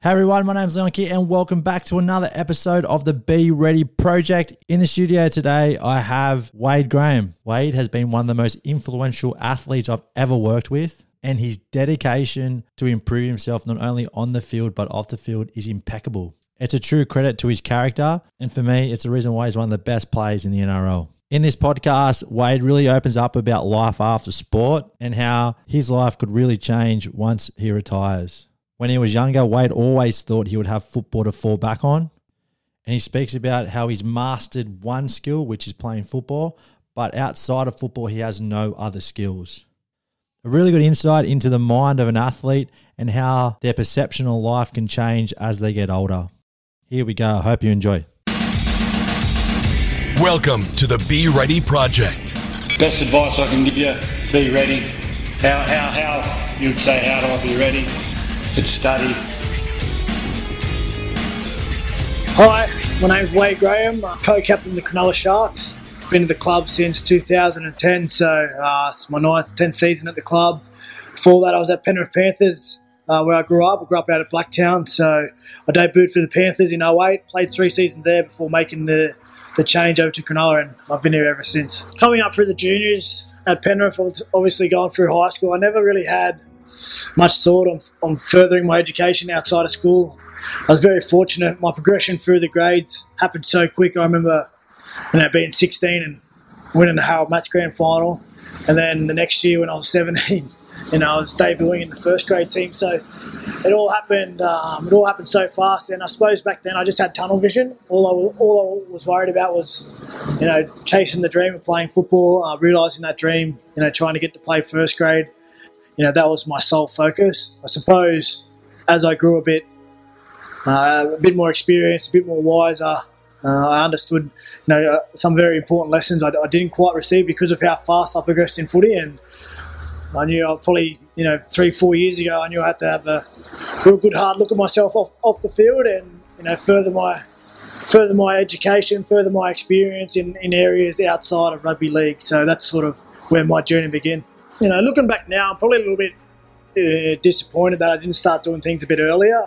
Hey everyone, my name is Leonki and welcome back to another episode of the Be Ready Project. In the studio today, I have Wade Graham. Wade has been one of the most influential athletes I've ever worked with, and his dedication to improve himself not only on the field but off the field is impeccable. It's a true credit to his character, and for me, it's the reason why he's one of the best players in the NRL. In this podcast, Wade really opens up about life after sport and how his life could really change once he retires. When he was younger, Wade always thought he would have football to fall back on. And he speaks about how he's mastered one skill, which is playing football, but outside of football, he has no other skills. A really good insight into the mind of an athlete and how their perception of life can change as they get older. Here we go. I hope you enjoy. Welcome to the Be Ready Project. Best advice I can give you: be ready. How how how you'd say how do I be ready? It's study. Hi, my name's Wade Graham, I'm co-captain of the Cronulla Sharks. Been to the club since 2010, so uh, it's my ninth, 10th season at the club. Before that, I was at Penrith Panthers, uh, where I grew up. I grew up out at Blacktown, so I debuted for the Panthers in 08, played three seasons there before making the, the change over to Cronulla, and I've been here ever since. Coming up through the juniors at Penrith, I obviously going through high school. I never really had much thought on, on furthering my education outside of school. I was very fortunate. My progression through the grades happened so quick. I remember you know, being 16 and winning the Harold Matthews Grand Final. And then the next year when I was 17, you know, I was debuting in the first grade team. So it all happened. Um, it all happened so fast. And I suppose back then I just had tunnel vision. All I was, all I was worried about was, you know, chasing the dream of playing football, uh, realizing that dream. You know, trying to get to play first grade. You know, that was my sole focus. I suppose as I grew a bit, uh, a bit more experienced, a bit more wiser. Uh, I understood, you know, uh, some very important lessons I, I, didn't quite receive because of how fast I progressed in footy, and I knew I probably, you know, three, four years ago, I knew I had to have a real good hard look at myself off, off the field, and you know, further my further my education, further my experience in, in areas outside of rugby league. So that's sort of where my journey began. You know, looking back now, I'm probably a little bit uh, disappointed that I didn't start doing things a bit earlier.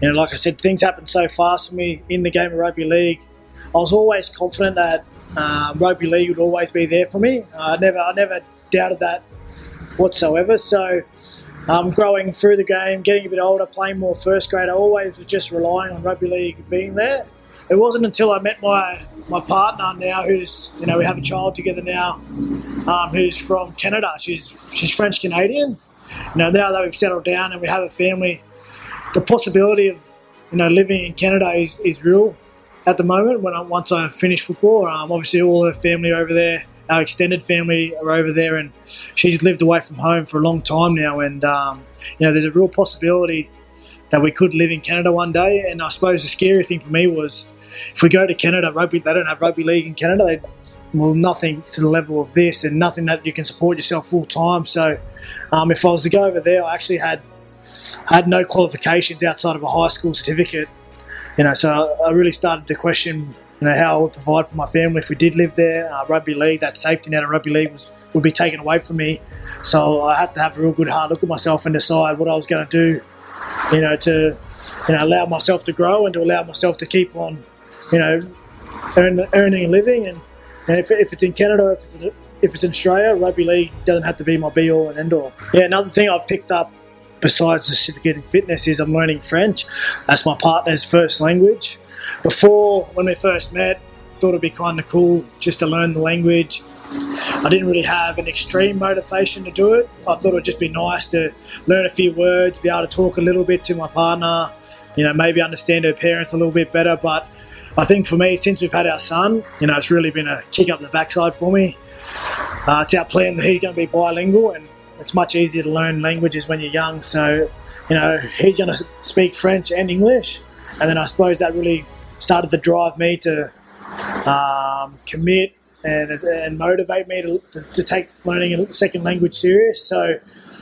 You know, like I said, things happened so fast for me in the game of rugby league. I was always confident that um, rugby league would always be there for me. I never, I never doubted that whatsoever. So, um, growing through the game, getting a bit older, playing more first grade, I always was just relying on rugby league being there. It wasn't until I met my my partner now, who's you know we have a child together now, um, who's from Canada. She's she's French Canadian, you know, now that we've settled down and we have a family, the possibility of you know living in Canada is, is real at the moment. When I, once I finish football, um, obviously all her family over there, our extended family are over there, and she's lived away from home for a long time now. And um, you know, there's a real possibility that we could live in Canada one day. And I suppose the scary thing for me was if we go to Canada, rugby they don't have rugby league in Canada. They, well, nothing to the level of this, and nothing that you can support yourself full time. So, um, if I was to go over there, I actually had had no qualifications outside of a high school certificate. You know, so I, I really started to question, you know, how I would provide for my family if we did live there. Uh, rugby league, that safety net of rugby league was would be taken away from me. So I had to have a real good hard look at myself and decide what I was going to do. You know, to you know allow myself to grow and to allow myself to keep on, you know, earn, earning a living and and if, if it's in Canada, if it's if it's in Australia, rugby league doesn't have to be my be all and end all. Yeah, another thing I've picked up besides the certificate in fitness is I'm learning French. That's my partner's first language. Before, when we first met, thought it'd be kind of cool just to learn the language. I didn't really have an extreme motivation to do it. I thought it would just be nice to learn a few words, be able to talk a little bit to my partner, you know, maybe understand her parents a little bit better. But I think for me, since we've had our son, you know, it's really been a kick up the backside for me. Uh, it's our plan that he's going to be bilingual, and it's much easier to learn languages when you're young. So, you know, he's going to speak French and English, and then I suppose that really started to drive me to um, commit and, and motivate me to, to, to, take learning a second language serious. So,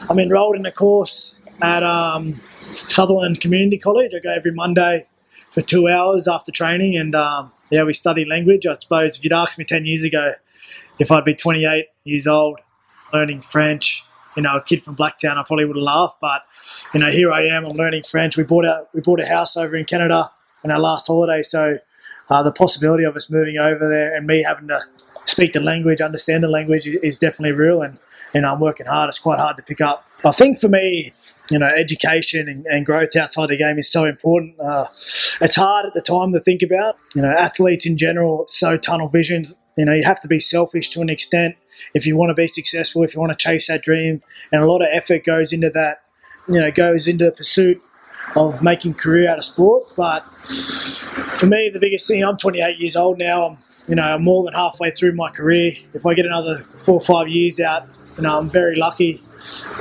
I'm enrolled in a course at um, Sutherland Community College. I go every Monday for two hours after training, and um, yeah, we study language. I suppose if you'd asked me ten years ago if I'd be 28 years old, learning French, you know a kid from Blacktown, I probably would have laughed. But you know, here I am. I'm learning French. We bought a we bought a house over in Canada on our last holiday, so uh, the possibility of us moving over there and me having to speak the language, understand the language is definitely real. And you know, I'm working hard. It's quite hard to pick up. I think for me, you know, education and, and growth outside the game is so important. Uh, it's hard at the time to think about. You know, athletes in general, so tunnel visions. You know, you have to be selfish to an extent if you want to be successful, if you want to chase that dream, and a lot of effort goes into that. You know, goes into the pursuit of making career out of sport. But for me, the biggest thing, I'm 28 years old now. I'm, you know, I'm more than halfway through my career. If I get another four or five years out, you know, I'm very lucky.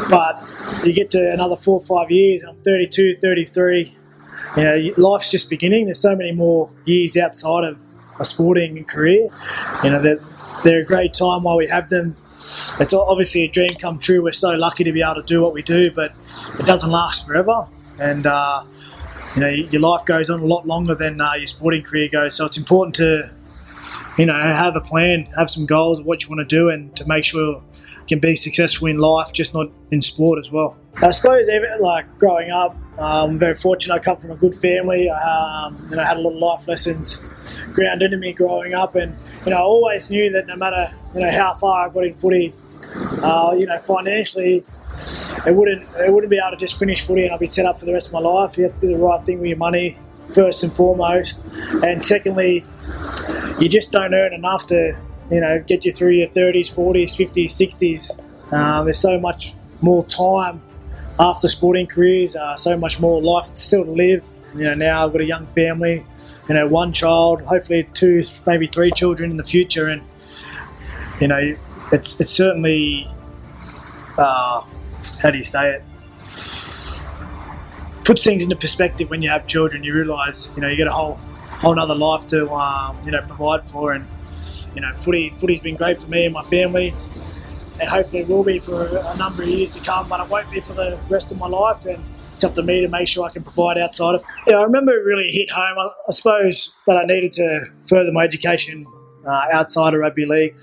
But you get to another four or five years, I'm 32, 33. You know, life's just beginning. There's so many more years outside of a sporting career. You know, they're, they're a great time while we have them. It's obviously a dream come true. We're so lucky to be able to do what we do, but it doesn't last forever. And, uh, you know, your life goes on a lot longer than uh, your sporting career goes. So it's important to, you know, have a plan, have some goals of what you want to do, and to make sure can be successful in life, just not in sport as well. I suppose, even like growing up, I'm very fortunate. I come from a good family. Um, know, I had a lot of life lessons grounded in me growing up, and you know, I always knew that no matter you know how far I got in footy, uh, you know, financially, it wouldn't it wouldn't be able to just finish footy and I'd be set up for the rest of my life. You have to do the right thing with your money first and foremost, and secondly, you just don't earn enough to you know, get you through your 30s, 40s, 50s, 60s. Um, there's so much more time after sporting careers, uh, so much more life still to live. You know, now I've got a young family, you know, one child, hopefully two, maybe three children in the future, and you know, it's it's certainly, uh, how do you say it? Puts things into perspective when you have children. You realise, you know, you get a whole whole other life to um, you know provide for, and you know, footy footy's been great for me and my family, and hopefully will be for a number of years to come. But it won't be for the rest of my life, and it's up to me to make sure I can provide outside of. Yeah, I remember it really hit home. I, I suppose that I needed to further my education uh, outside of rugby league.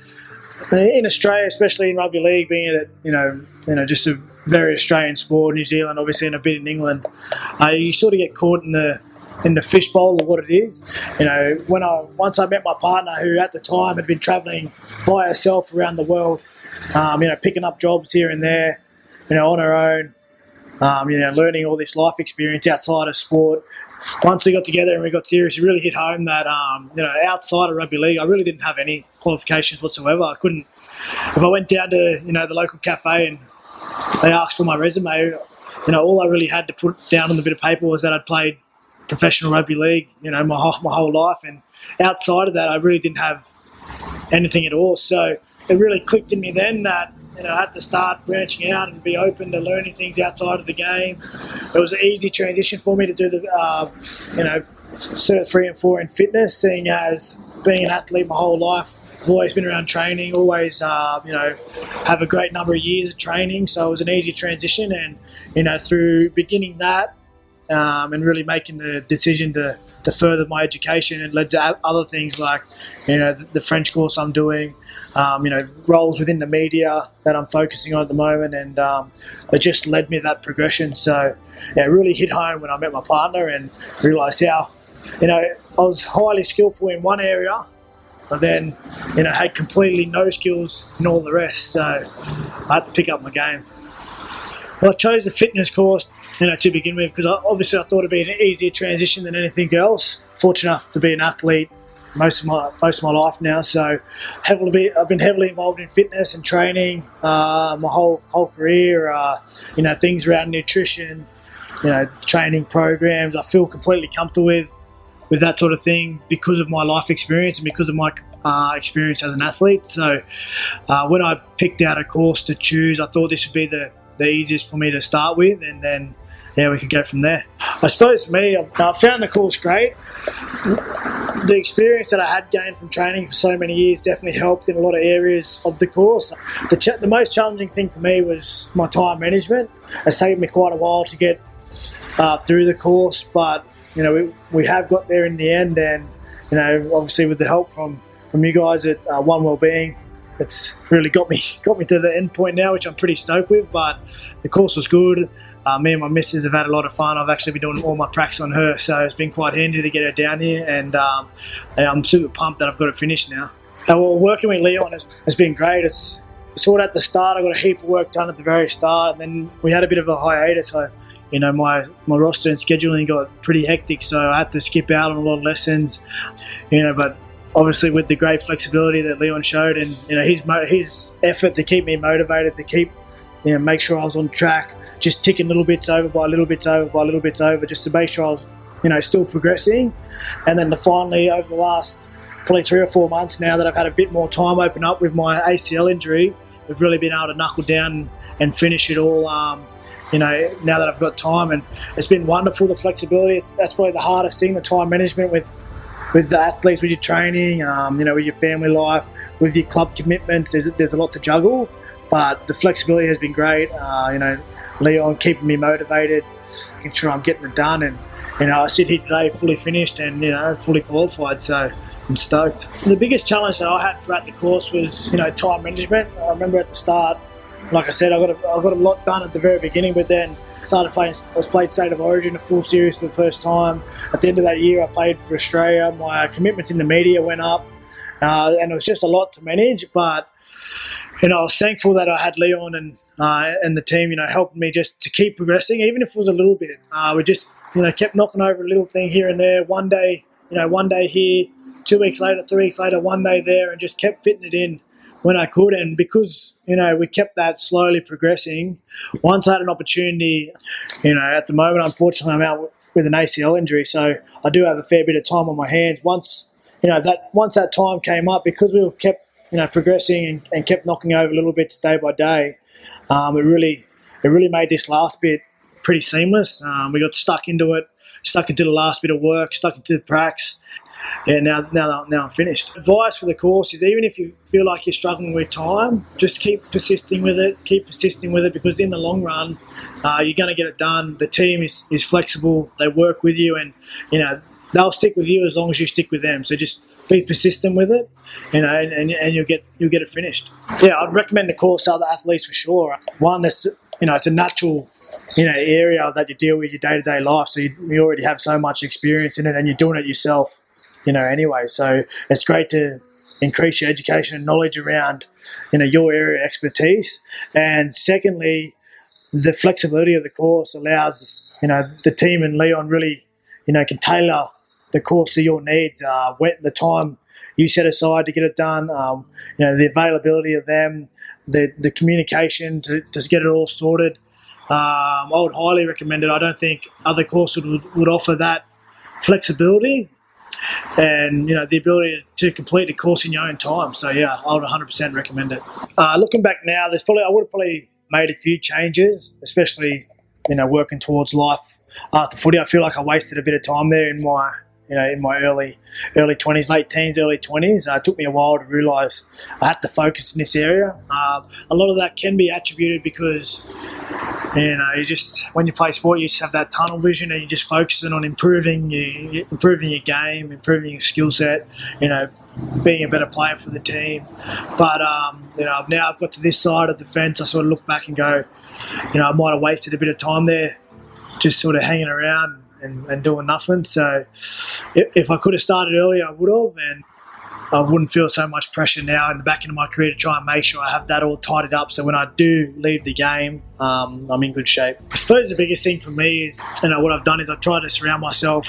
In Australia, especially in rugby league, being it you know you know just a very Australian sport, New Zealand obviously, and a bit in England, uh, you sort of get caught in the in the fishbowl of what it is. You know, when I once I met my partner, who at the time had been travelling by herself around the world, um, you know, picking up jobs here and there, you know, on her own, um, you know, learning all this life experience outside of sport. Once we got together and we got serious, it really hit home that um, you know, outside of rugby league, I really didn't have any qualifications whatsoever. I couldn't. If I went down to you know the local cafe and they asked for my resume, you know, all I really had to put down on the bit of paper was that I'd played professional rugby league, you know, my whole, my whole life. And outside of that, I really didn't have anything at all. So it really clicked in me then that you know, I had to start branching out and be open to learning things outside of the game. It was an easy transition for me to do the, uh, you know, cert three and four in fitness, seeing as being an athlete my whole life. I've always been around training, always, uh, you know, have a great number of years of training. So it was an easy transition. And, you know, through beginning that um, and really making the decision to, to further my education and led to other things like you know the, the French course I'm doing, um, you know roles within the media that I'm focusing on at the moment, and um, it just led me to that progression. So yeah, it really hit home when I met my partner and realised how you know I was highly skillful in one area. But then, you know, had completely no skills in all the rest. So I had to pick up my game. I chose the fitness course you know, to begin with, because obviously I thought it'd be an easier transition than anything else. Fortunate enough to be an athlete most of my most of my life now, so heavily I've been heavily involved in fitness and training uh, my whole whole career. Uh, you know, things around nutrition, you know, training programs. I feel completely comfortable with with that sort of thing because of my life experience and because of my uh, experience as an athlete. So uh, when I picked out a course to choose, I thought this would be the the easiest for me to start with, and then yeah, we could go from there. I suppose for me, I found the course great. The experience that I had gained from training for so many years definitely helped in a lot of areas of the course. The, ch- the most challenging thing for me was my time management. It's taken me quite a while to get uh, through the course, but you know we, we have got there in the end, and you know obviously with the help from from you guys at uh, One Wellbeing, it's really got me got me to the end point now, which I'm pretty stoked with. But the course was good. Uh, me and my missus have had a lot of fun. I've actually been doing all my practice on her, so it's been quite handy to get her down here, and um, I'm super pumped that I've got it finished now. Uh, well, working with Leon has, has been great. It's sort of at the start, I got a heap of work done at the very start, and then we had a bit of a hiatus. So, you know, my, my roster and scheduling got pretty hectic, so I had to skip out on a lot of lessons, you know, but obviously with the great flexibility that Leon showed and, you know, his, his effort to keep me motivated, to keep, you know, make sure I was on track, just ticking little bits over by little bits over by little bits over, just to make sure I was, you know, still progressing. And then finally, over the last probably three or four months now that I've had a bit more time open up with my ACL injury, we've really been able to knuckle down and finish it all. Um, you know, now that I've got time, and it's been wonderful. The flexibility, it's, that's probably the hardest thing, the time management with with the athletes, with your training, um, you know, with your family life, with your club commitments. There's, there's a lot to juggle, but the flexibility has been great. Uh, you know, Leon keeping me motivated, making sure I'm getting it done, and you know, I sit here today fully finished and you know, fully qualified. So I'm stoked. The biggest challenge that I had throughout the course was, you know, time management. I remember at the start, like I said, I got a, I got a lot done at the very beginning, but then started playing. I was played State of Origin, a full series for the first time. At the end of that year, I played for Australia. My commitments in the media went up, uh, and it was just a lot to manage. But you know, I was thankful that I had Leon and uh, and the team, you know, helped me just to keep progressing, even if it was a little bit. Uh, we just, you know, kept knocking over a little thing here and there. One day, you know, one day here, two weeks later, three weeks later, one day there, and just kept fitting it in when I could. And because, you know, we kept that slowly progressing, once I had an opportunity, you know, at the moment, unfortunately, I'm out with an ACL injury. So I do have a fair bit of time on my hands. Once, you know, that once that time came up, because we kept, you know, progressing and, and kept knocking over little bits day by day, um, it really, it really made this last bit pretty seamless. Um, we got stuck into it, stuck into the last bit of work, stuck into the pracs, yeah, now, now, now I'm finished. Advice for the course is even if you feel like you're struggling with time, just keep persisting with it. Keep persisting with it because in the long run, uh, you're going to get it done. The team is, is flexible. They work with you, and you know they'll stick with you as long as you stick with them. So just be persistent with it, you know, and, and, and you'll get you'll get it finished. Yeah, I'd recommend the course to other athletes for sure. One, that's you know, it's a natural you know area that you deal with your day to day life. So you, you already have so much experience in it, and you're doing it yourself you know, anyway. So it's great to increase your education and knowledge around, you know, your area of expertise. And secondly, the flexibility of the course allows, you know, the team and Leon really, you know, can tailor the course to your needs. Uh, when the time you set aside to get it done, um, you know, the availability of them, the the communication to, to get it all sorted. Um, I would highly recommend it. I don't think other courses would, would offer that flexibility and you know the ability to complete the course in your own time. So yeah, I would 100% recommend it. Uh, looking back now, there's probably I would have probably made a few changes, especially you know working towards life after footy. I feel like I wasted a bit of time there in my you know, in my early early twenties, late teens, early twenties. Uh, it took me a while to realise I had to focus in this area. Uh, a lot of that can be attributed because you know, you just when you play sport, you just have that tunnel vision, and you're just focusing on improving, you, improving your game, improving your skill set. You know, being a better player for the team. But um, you know, now I've got to this side of the fence. I sort of look back and go, you know, I might have wasted a bit of time there, just sort of hanging around and, and doing nothing. So if, if I could have started earlier, I would have, and I wouldn't feel so much pressure now in the back end of my career to try and make sure I have that all tidied up. So when I do leave the game, um, I'm in good shape. I suppose the biggest thing for me is, you know, what I've done is I've tried to surround myself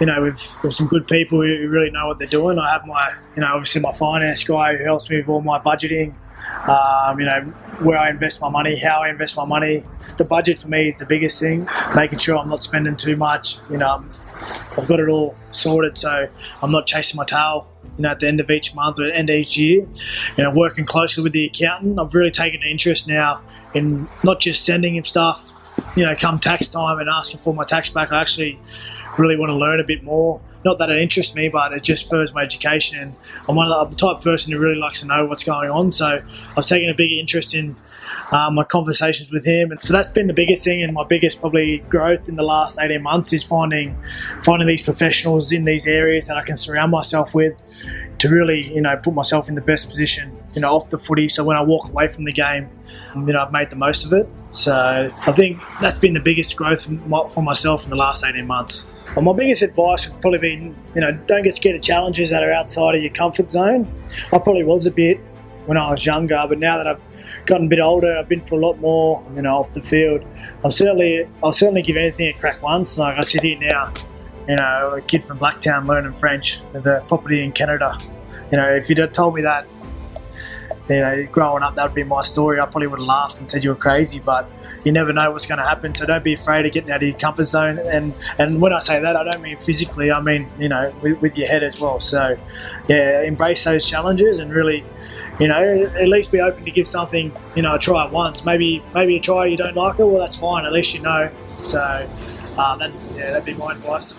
you know, with, with some good people who really know what they're doing. I have my, you know, obviously my finance guy who helps me with all my budgeting, um, you know, where I invest my money, how I invest my money. The budget for me is the biggest thing, making sure I'm not spending too much. You know, I've got it all sorted, so I'm not chasing my tail. You know, at the end of each month or end of each year, you know, working closely with the accountant. I've really taken an interest now in not just sending him stuff. You know, come tax time and asking for my tax back. I actually really want to learn a bit more not that it interests me, but it just furthers my education. And I'm one of the, type of person who really likes to know what's going on. So I've taken a big interest in um, my conversations with him, and so that's been the biggest thing and my biggest probably growth in the last 18 months is finding finding these professionals in these areas that I can surround myself with to really you know put myself in the best position you know, off the footy. So when I walk away from the game, um, you know, I've made the most of it. So I think that's been the biggest growth for myself in the last 18 months. Well, my biggest advice would probably be, you know, don't get scared of challenges that are outside of your comfort zone. I probably was a bit when I was younger, but now that I've gotten a bit older, I've been for a lot more, you know, off the field. I'm certainly, I'll certainly give anything a crack once. Like I sit here now, you know, a kid from Blacktown learning French with a property in Canada. You know, if you'd have told me that you know, growing up, that would be my story. I probably would have laughed and said you were crazy, but you never know what's going to happen. So don't be afraid of getting out of your comfort zone. And and when I say that, I don't mean physically. I mean you know with, with your head as well. So yeah, embrace those challenges and really, you know, at least be open to give something you know a try once. Maybe maybe a try you don't like it. Well, that's fine. At least you know. So uh, that yeah, that'd be my advice.